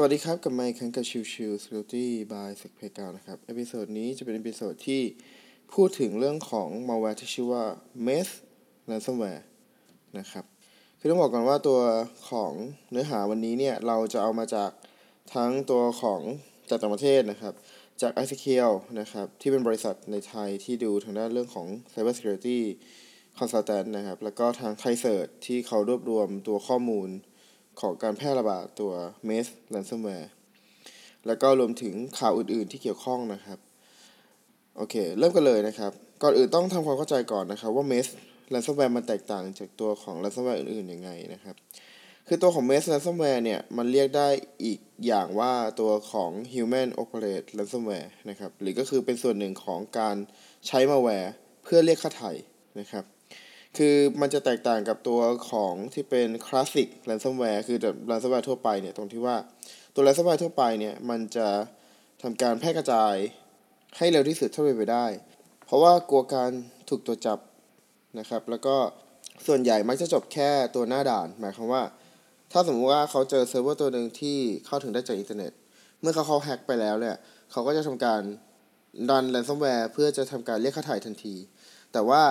สวัสดีครับ กลับมาอีกครั้งกับ Chill Chill Security by SECPlayground นะครับ episode นี้จะเป็น episode ที่พูดถึงเรื่องของ malware ที่ชื่อว่า Meth ransomware นะครับ คือต้องบอกก่อนว่าตัวของเนื้อหาวันนี้เนี่ย เราจะเอามาจากทั้งตัวของจากต่างประเทศนะครับ จาก i c q l นะครับ ที่เป็นบริษัทในไทยที่ดูทางด้านเรื่องของ Cyber Security Consultant นะครับ แล้วก็ทาง t h a i s e r ที่เขารวบรวมตัวข้อมูล ของการแพร่ระบาดตัว m e s ransomware แล้วก็รวมถึงข่าวอื่นๆที่เกี่ยวข้องนะครับ โอเค เริ่มกันเลยนะครับ ก่อนอื่นต้องทำความเข้าใจก่อนนะครับว่า m e s ransomware มันแตกต่างจากตัวของ ransomware อื่นๆยังไงนะครับ คือตัวของ m e s ransomware เนี่ยมันเรียกได้อีกอย่างว่าตัวของ human operate ransomware นะครับ หรือก็คือเป็นส่วนหนึ่งของการใช้ malware เพื่อเรียกค่าไถ่นะครับ คือมันจะแตกต่างกับตัวของที่เป็น classic ransomware คือแบบ ransomware ทั่วไปเนี่ยตรงที่ว่าตัว ransomware ทั่วไปเนี่ยมันจะทำการแพร่กระจายให้เร็วที่สุดเท่าที่ไปได้ เพราะว่ากลัวการถูกตรวจจับนะครับ แล้วก็ส่วนใหญ่มักจะจบแค่ตัวหน้าด่าน หมายความว่า ถ้าสมมติว่าเขาเจอเซิร์ฟเวอร์ตัวหนึ่งที่เข้าถึงได้จากอินเทอร์เน็ต เมื่อเขาเขาแฮ็กไปแล้วเนี่ยเขาก็จะทำการดัน ransomware เพื่อจะทำการเรียกค่าไถ่ทันที แต่ว่า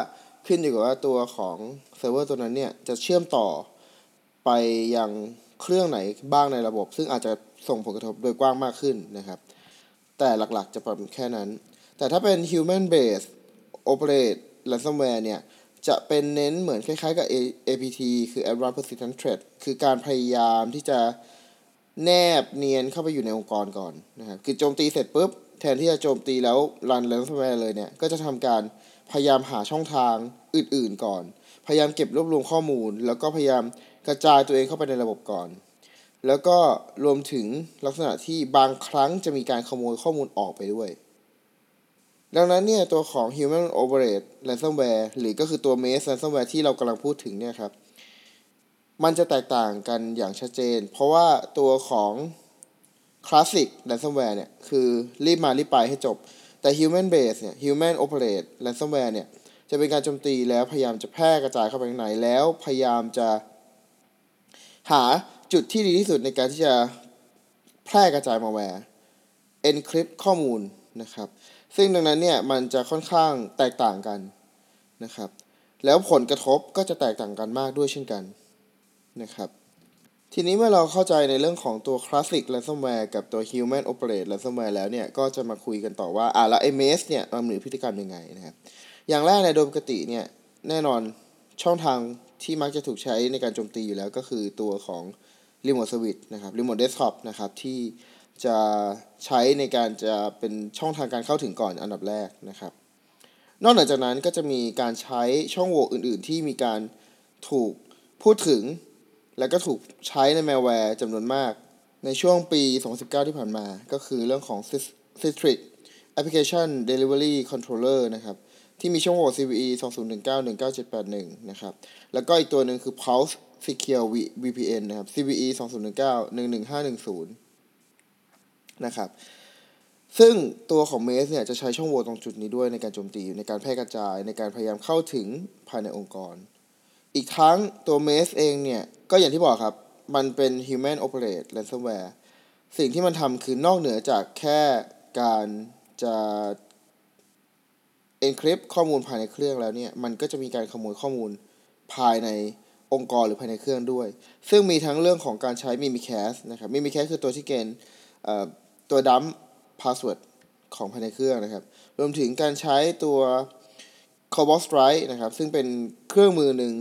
ขึ้นอยู่กับว่าตัวของเซิร์ฟเวอร์ตัวนั้นเนี่ยจะเชื่อมต่อไปยังเครื่องไหนบ้างในระบบ ซึ่งอาจจะส่งผลกระทบโดยกว้างมากขึ้นนะครับ แต่หลักๆจะประมาณแค่นั้น แต่ถ้าเป็น human based operate ransomware เนี่ย จะเป็นเน้นเหมือนคล้ายๆกับ APT คือ Advanced Persistent Threat คือการพยายามที่จะแนบเนียนเข้าไปอยู่ในองค์กรก่อนนะครับ คือโจมตีเสร็จปุ๊บ แทนที่จะโจมตีแล้วรัน ransomware เลยเนี่ย ก็จะทำการพยายามหาช่องทางอื่นๆก่อน พยายามเก็บรวบรวมข้อมูล แล้วก็พยายามกระจายตัวเองเข้าไปในระบบก่อน แล้วก็รวมถึงลักษณะที่บางครั้งจะมีการขโมยข้อมูลออกไปด้วย ดังนั้นเนี่ยตัวของ Human Override Ransomware หรือก็คือตัว Maze Ransomware ที่เรากำลังพูดถึงเนี่ยครับ มันจะแตกต่างกันอย่างชัดเจน เพราะว่าตัวของ Classic Ransomware เนี่ยคือรีบมารีบไปให้จบ แต่ human base เนี่ย human operate ransomware เนี่ยจะเป็นการโจมตีแล้วพยายามจะแพร่กระจายเข้าไปข้างในแล้วพยายามจะหาจุดที่ดีที่สุดในการที่จะแพร่กระจายมาแวร์ encrypt ข้อมูลนะครับ ซึ่งดังนั้นเนี่ยมันจะค่อนข้างแตกต่างกันนะครับ แล้วผลกระทบก็จะแตกต่างกันมากด้วยเช่นกันนะครับ ทีนี้เมื่อเราเข้าใจในเรื่องของตัว Classic Ransomware กับตัว Human Operate Ransomware แล้วเนี่ย ก็จะมาคุยกันต่อว่า อ่าแล้วไอ้ m e s เนี่ยมันมีพฤติกรรมยังไงนะครับ อย่างแรกในโดยปกติเนี่ย แน่นอนช่องทางที่มักจะถูกใช้ในการโจมตีอยู่แล้วก็คือตัวของ Remote Service นะครับ Remote Desktop นะครับ ที่จะใช้ในการจะเป็นช่องทางการเข้าถึงก่อนอันดับแรกนะครับ นอกจากนั้นก็จะมีการใช้ช่องโหว่อื่น ๆ ที่มีการถูกพูดถึง แล้วก็ถูกใช้ในแมลแวร์จำนวนมาก ในช่วงปี 2019 ที่ผ่านมา ก็คือเรื่องของ Citrix Application Delivery Controller นะครับ ที่มีช่องโหว่ CVE 2019-19781 นะครับ แล้วก็อีกตัวหนึ่งคือ Pulse Secure VPN นะครับ CVE 2019-11510 นะครับซึ่งตัวของ m a สเนี่ยจะใช้ช่องโหว่ตรงจุดนี้ด้วยในการโจมตีในการแพร่กระจายในการพยายามเข้าถึงภายในองค์กร อีกทั้งตัว Maze เองเนี่ย ก็อย่างที่บอกครับ มันเป็น Human Operate Ransomware สิ่งที่มันทำคือนอกเหนือจากแค่การจะ encrypt ข้อมูลภายในเครื่องแล้วเนี่ย มันก็จะมีการขโมยข้อมูลภายในองค์กรหรือภายในเครื่องด้วย ซึ่งมีทั้งเรื่องของการใช้ Mimikatz นะครับ Mimikatz คือตัวที่เป็นตัว dump password ของภายในเครื่องนะครับ รวมถึงการใช้ตัว Cobalt Strike นะครับ ซึ่งเป็นเครื่องมือหนึ่ง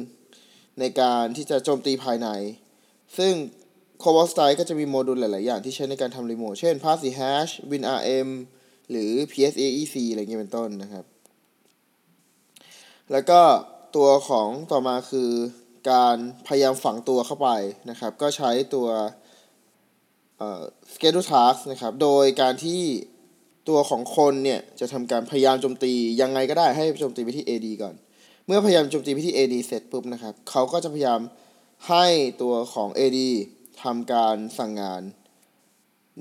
ในการที่จะโจมตีภายใน ซึ่ง Cobalt Strike ก็จะมีโมดูลหลาย ๆ อย่างที่ใช้ในการทำรีโมท เช่น Pass the Hash WinRM หรือ PsExec อะไรเงี้ยเป็นต้นนะครับ แล้วก็ตัวของต่อมาคือการพยายามฝังตัวเข้าไปนะครับ ก็ใช้ตัว schedule task นะครับ โดยการที่ตัวของคนเนี่ยจะทำการพยายามโจมตียังไงก็ได้ให้โจมตีไปที่ AD ก่อน เมื่อพยายามโจมตีไปที่ AD เสร็จปุ๊บนะครับ เขาก็จะพยายามให้ตัวของ AD ทำการสั่งงาน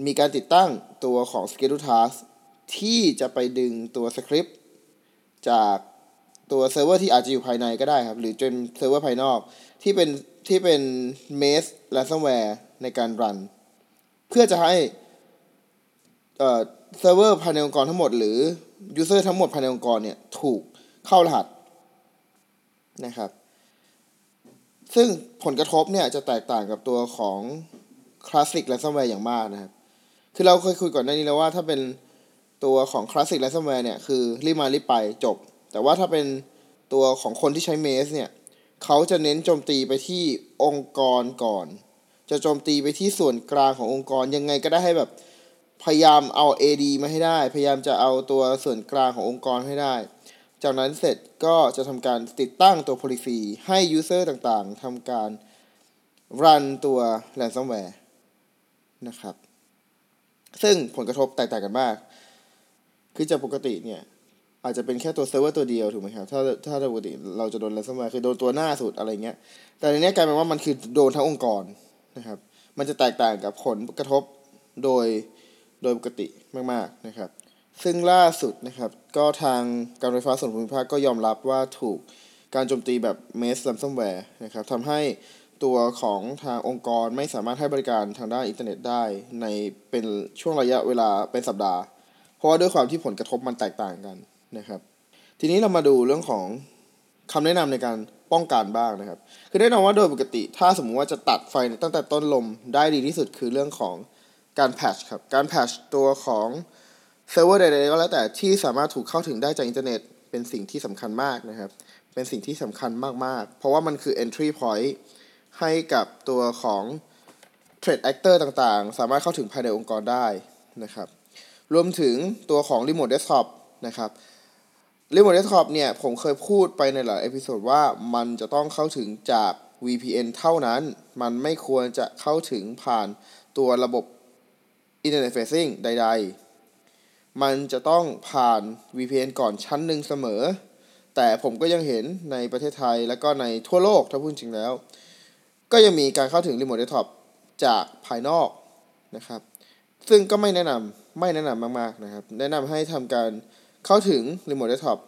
มีการติดตั้งตัวของ schedule task ที่จะไปดึงตัวสคริปต์จากตัวเซิร์ฟเวอร์ที่อาจจะอยู่ภายในก็ได้ครับ หรือจากเซิร์ฟเวอร์ภายนอกที่เป็นที่เป็น Maze ransomware ในการ run เพื่อจะให้เอ่อเซิร์ฟเวอร์ภายในองค์กรทั้งหมด หรือ user ทั้งหมดภายในองค์กรเนี่ย ถูกเข้ารหัส นะครับ ซึ่งผลกระทบเนี่ยจะแตกต่างกับตัวของclassic ransomware อย่างมากนะครับ คือเราเคยคุยก่อนหน้านี้แล้วว่าถ้าเป็นตัวของ classic ransomware เนี่ยคือรีบมารีบไปจบ แต่ว่าถ้าเป็นตัวของคนที่ใช้ Maze เนี่ยเขาจะเน้นโจมตีไปที่องค์กรก่อน จะโจมตีไปที่ส่วนกลางขององค์กรยังไงก็ได้ให้แบบพยายามเอา AD มาให้ได้ พยายามจะเอาตัวส่วนกลางขององค์กรให้ได้ จากนั้นเสร็จก็จะทำการติดตั้งตัว policy ให้ user ต่างๆทำการ run ตัว ransomware นะครับ ซึ่งผลกระทบแตกต่างกันมาก คือจากปกติเนี่ย อาจจะเป็นแค่ตัวเซิร์ฟเวอร์ตัวเดียวถูกไหมครับ ถ้าถ้าปกติเราจะโดน ransomware คือโดนตัวหน้าสุดอะไรเงี้ย แต่ในนี้กลายเป็นว่ามันคือโดนทั้งองค์กรนะครับ มันจะแตกต่างกับผลกระทบโดยโดยปกติมากๆนะครับ ซึ่งล่าสุดนะครับ ก็ทางการไฟฟ้าส่วนภูมิภาคก็ยอมรับว่าถูกการโจมตีแบบ Maze ransomware นะครับทำให้ตัวของทางองค์กรไม่สามารถให้บริการทางด้านอินเทอร์เน็ตได้ในเป็นช่วงระยะเวลาเป็นสัปดาห์ เพราะว่าด้วยความที่ผลกระทบมันแตกต่างกันนะครับ ทีนี้เรามาดูเรื่องของคำแนะนำในการป้องกันบ้างนะครับ คือแน่นอนว่าโดยปกติ ถ้าสมมุติว่าจะตัดไฟตั้งแต่ต้นลมได้ดีที่สุดคือเรื่องของการ patch ครับ การ patch ตัวของ เซิร์ฟเวอร์ใดๆก็แล้วแต่ที่สามารถถูกเข้าถึงได้จากอินเทอร์เน็ตเป็นสิ่งที่สำคัญมากนะครับ เป็นสิ่งที่สำคัญมากๆ เพราะว่ามันคือ entry point ให้กับตัวของ threat actor ต่างๆ สามารถเข้าถึงภายในองค์กรได้นะครับ รวมถึงตัวของ remote desktop นะครับ remote desktop เนี่ย ผมเคยพูดไปในหลาย episode ว่ามันจะต้องเข้าถึงจาก VPN เท่านั้น มันไม่ควรจะเข้าถึงผ่านตัวระบบ Internet Facing ใด ๆ มันจะต้องผ่าน VPN ก่อนชั้นหนึ่งเสมอ แต่ผมก็ยังเห็นในประเทศไทยและก็ในทั่วโลกถ้าพูดจริงแล้ว ก็ยังมีการเข้าถึง Remote Desktop จากภายนอกนะครับ ซึ่งก็ไม่แนะนำไม่แนะนำมากๆนะครับ แนะนำให้ทำการเข้าถึง Remote Desktop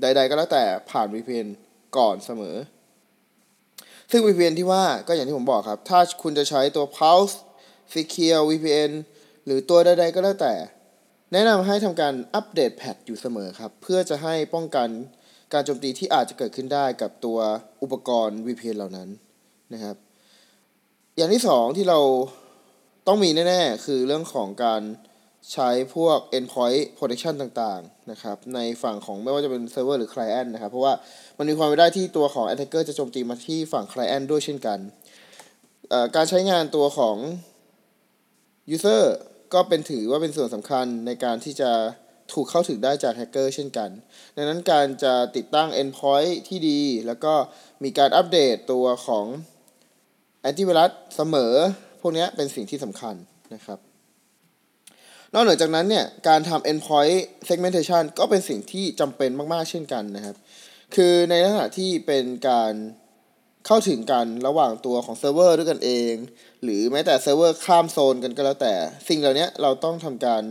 ใด ๆ ก็แล้วแต่ผ่าน VPN ก่อนเสมอ ซึ่ง VPN ที่ว่าก็อย่างที่ผมบอกครับ ถ้าคุณจะใช้ตัว Pulse Secure VPN หรือตัวใด ๆ ก็แล้วแต่ แนะนำให้ทำการอัปเดตแพทอยู่เสมอครับ เพื่อจะให้ป้องกันการโจมตีที่อาจจะเกิดขึ้นได้กับตัวอุปกรณ์ VPN เหล่านั้นนะครับ อย่างที่สองที่เราต้องมีแน่ ๆ คือเรื่องของการใช้พวก endpoint protection ต่าง ๆ นะครับ ในฝั่งของไม่ว่าจะเป็นเซิร์ฟเวอร์หรือ client นะครับ เพราะว่ามันมีความเป็นได้ที่ตัวของ attacker จะโจมตีมาที่ฝั่ง client ด้วยเช่นกัน การใช้งานตัวของ user ก็เป็นถือว่าเป็นส่วนสำคัญในการที่จะถูกเข้าถึงได้จากแฮกเกอร์เช่นกัน ดังนั้นการจะติดตั้ง endpoint ที่ดี แล้วก็มีการอัปเดตตัวของแอนติไวรัสเสมอ พวกนี้เป็นสิ่งที่สำคัญนะครับ นอกเหนือจากนั้นเนี่ยการทำ endpoint segmentation ก็เป็นสิ่งที่จำเป็นมาก ๆ เช่นกันนะครับ คือในลักษณะที่เป็นการ เข้าถึงกันระหว่างตัวของเซิร์ฟเวอร์ด้วยกันเอง หรือแม้แต่เซิร์ฟเวอร์ข้ามโซนกันก็แล้วแต่ สิ่งเหล่านี้เราต้องทำการ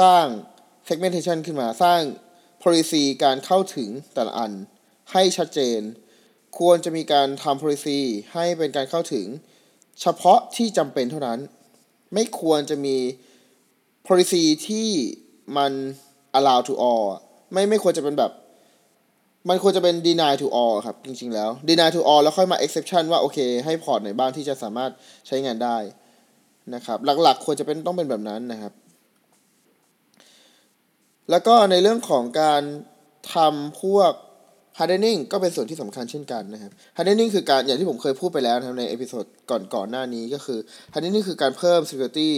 สร้าง segmentation ขึ้นมาสร้าง policy การเข้าถึงแต่ละอันให้ชัดเจน ควรจะมีการทำ policy ให้เป็นการเข้าถึง เฉพาะที่จำเป็นเท่านั้น ไม่ควรจะมี policy ที่มัน allow to all ไม่ไม่ควรจะเป็นแบบ มันควรจะเป็น deny to all ครับ จริงๆแล้ว deny to all แล้วค่อยมา exception ว่า โอเค ให้พอร์ตไหนบ้างที่จะสามารถใช้งานได้นะครับ หลักๆ ควรจะเป็นต้องเป็นแบบนั้นนะครับ แล้วก็ในเรื่องของการทำพวก hardening ก็เป็นส่วนที่สำคัญเช่นกันนะครับ hardening คือการอย่างที่ผมเคยพูดไปแล้วนะครับใน episode ก่อนก่อนหน้านี้ก็คือ hardening คือการเพิ่ม security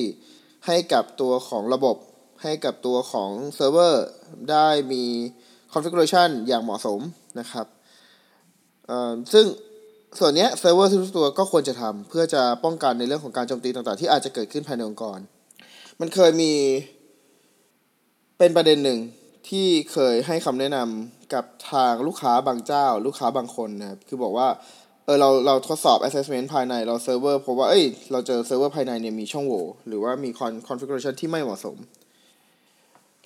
ให้กับตัวของระบบให้กับตัวของเซิร์ฟเวอร์ได้มี configuration อย่างเหมาะสมนะครับซึ่งส่วนนี้เซิร์ฟเวอร์ทุกตัวก็ควรจะทำเพื่อจะป้องกันในเรื่องของการโจมตีต่างๆ ที่อาจจะเกิดขึ้นภายในองค์กร มันเคยมีเป็นประเด็นหนึ่งที่เคยให้คำแนะนำกับทางลูกค้าบางเจ้า ลูกค้าบางคนนะครับคือบอกว่าเออเราเราทดสอบ assessment ภายในเราเซิร์ฟเวอร์พบว่าเอ้ยเราเจอเซิร์ฟเวอร์ภายในเนี่ยมีช่องโหว่หรือว่ามี configuration ที่ไม่เหมาะสม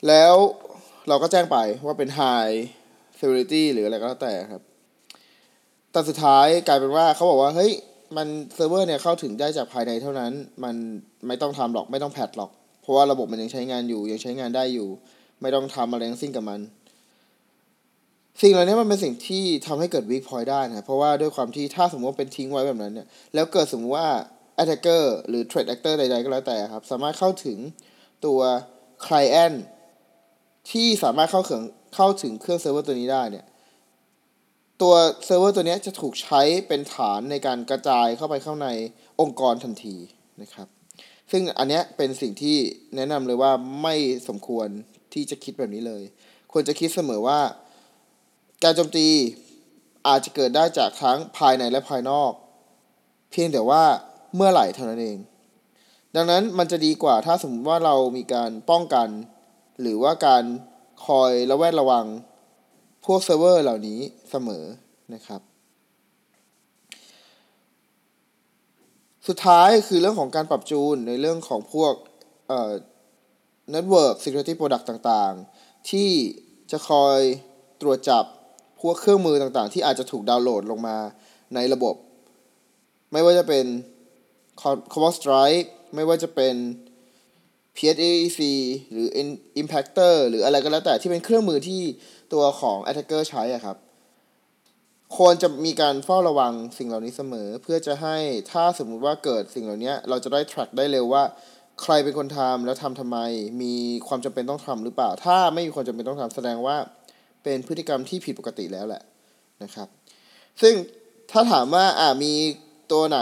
แล้ว เราก็แจ้งไปว่าเป็น high severity หรืออะไรก็แล้วแต่ครับ แต่สุดท้ายกลายเป็นว่าเขาบอกว่า เฮ้ย มันเซิร์ฟเวอร์เนี่ยเข้าถึงได้จากภายในเท่านั้น มันไม่ต้องทำหรอกไม่ต้อง patch หรอก เพราะว่าระบบมันยังใช้งานอยู่ ยังใช้งานได้อยู่ ไม่ต้องทำอะไรทั้งสิ้นกับมัน สิ่งเหล่านี้มันเป็นสิ่งที่ทำให้เกิด weak point ได้นะเพราะว่าด้วยความที่ถ้าสมมติว่าเป็นทิ้งไว้แบบนั้นเนี่ยแล้วเกิดสมมติว่า attacker หรือ threat actor ใดๆก็แล้วแต่ครับ สามารถเข้าถึงตัว client ที่สามารถเข้าถึงเข้าถึงเครื่องเซิร์ฟเวอร์ตัวนี้ได้เนี่ยตัวเซิร์ฟเวอร์ตัวนี้จะถูกใช้เป็นฐานในการกระจายเข้าไปเข้าในองค์กรทันทีนะครับ ซึ่งอันเนี้ยเป็นสิ่งที่แนะนำเลยว่าไม่สมควรที่จะคิดแบบนี้เลย ควรจะคิดเสมอว่า การโจมตีอาจจะเกิดได้จากทั้งภายในและภายนอก เพียงแต่ว่าเมื่อไหร่เท่านั้นเอง ดังนั้นมันจะดีกว่าถ้าสมมติว่าเรามีการป้องกัน หรือว่าการคอยระแวดระวังพวกเซิร์ฟเวอร์เหล่านี้เสมอนะครับ สุดท้ายคือเรื่องของการปรับจูนในเรื่องของพวกเอ่อ Network Security Product ต่างๆ ที่จะคอยตรวจจับพวกเครื่องมือต่างๆ ที่อาจจะถูกดาวน์โหลดลงมาในระบบ ไม่ว่าจะเป็น Cobalt Strike ไม่ว่าจะเป็น PSAEC หรือ Impactor หรืออะไรก็แล้วแต่ที่เป็นเครื่องมือที่ตัวของ Attacker ใช้อะครับ ควรจะมีการเฝ้าระวังสิ่งเหล่านี้เสมอ เพื่อจะให้ถ้าสมมุติว่าเกิดสิ่งเหล่านี้เราจะได้ track ได้เร็วว่า ใครเป็นคนทำแล้วทำทำไม มีความจำเป็นต้องทำหรือเปล่า ถ้าไม่มีความจำเป็นต้องทำแสดงว่าเป็นพฤติกรรมที่ผิดปกติแล้วแหละนะครับ ซึ่งถ้าถามว่าอ่ามีตัวไหน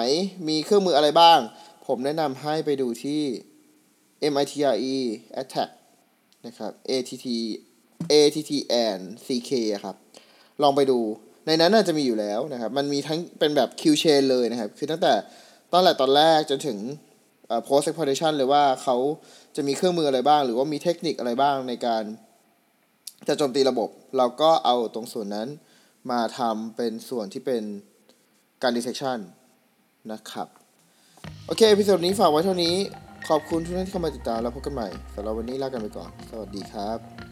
มีเครื่องมืออะไรบ้าง ผมแนะนำให้ไปดูที่ MITRE Attack นะครับ ATT ATT and CK อะครับ ลองไปดู ในนั้นน่าจะมีอยู่แล้วนะครับ มันมีทั้งเป็นแบบ Q chain เลยนะครับ คือตั้งแต่ตอนแรกตอนแรกจนถึง post exploitation เลยว่าเขาจะมีเครื่องมืออะไรบ้าง หรือว่ามีเทคนิคอะไรบ้างในการ จะโจมตีระบบ เราก็เอาตรงส่วนนั้นมาทำเป็นส่วนที่เป็นการ detection นะครับ โอเค พิโซดนี้ฝากไว้เท่านี้ ขอบคุณทุกท่านที่เข้ามาติดตามแล้วพบกันใหม่สำหรับวันนี้ลากันไปก่อน สวัสดีครับ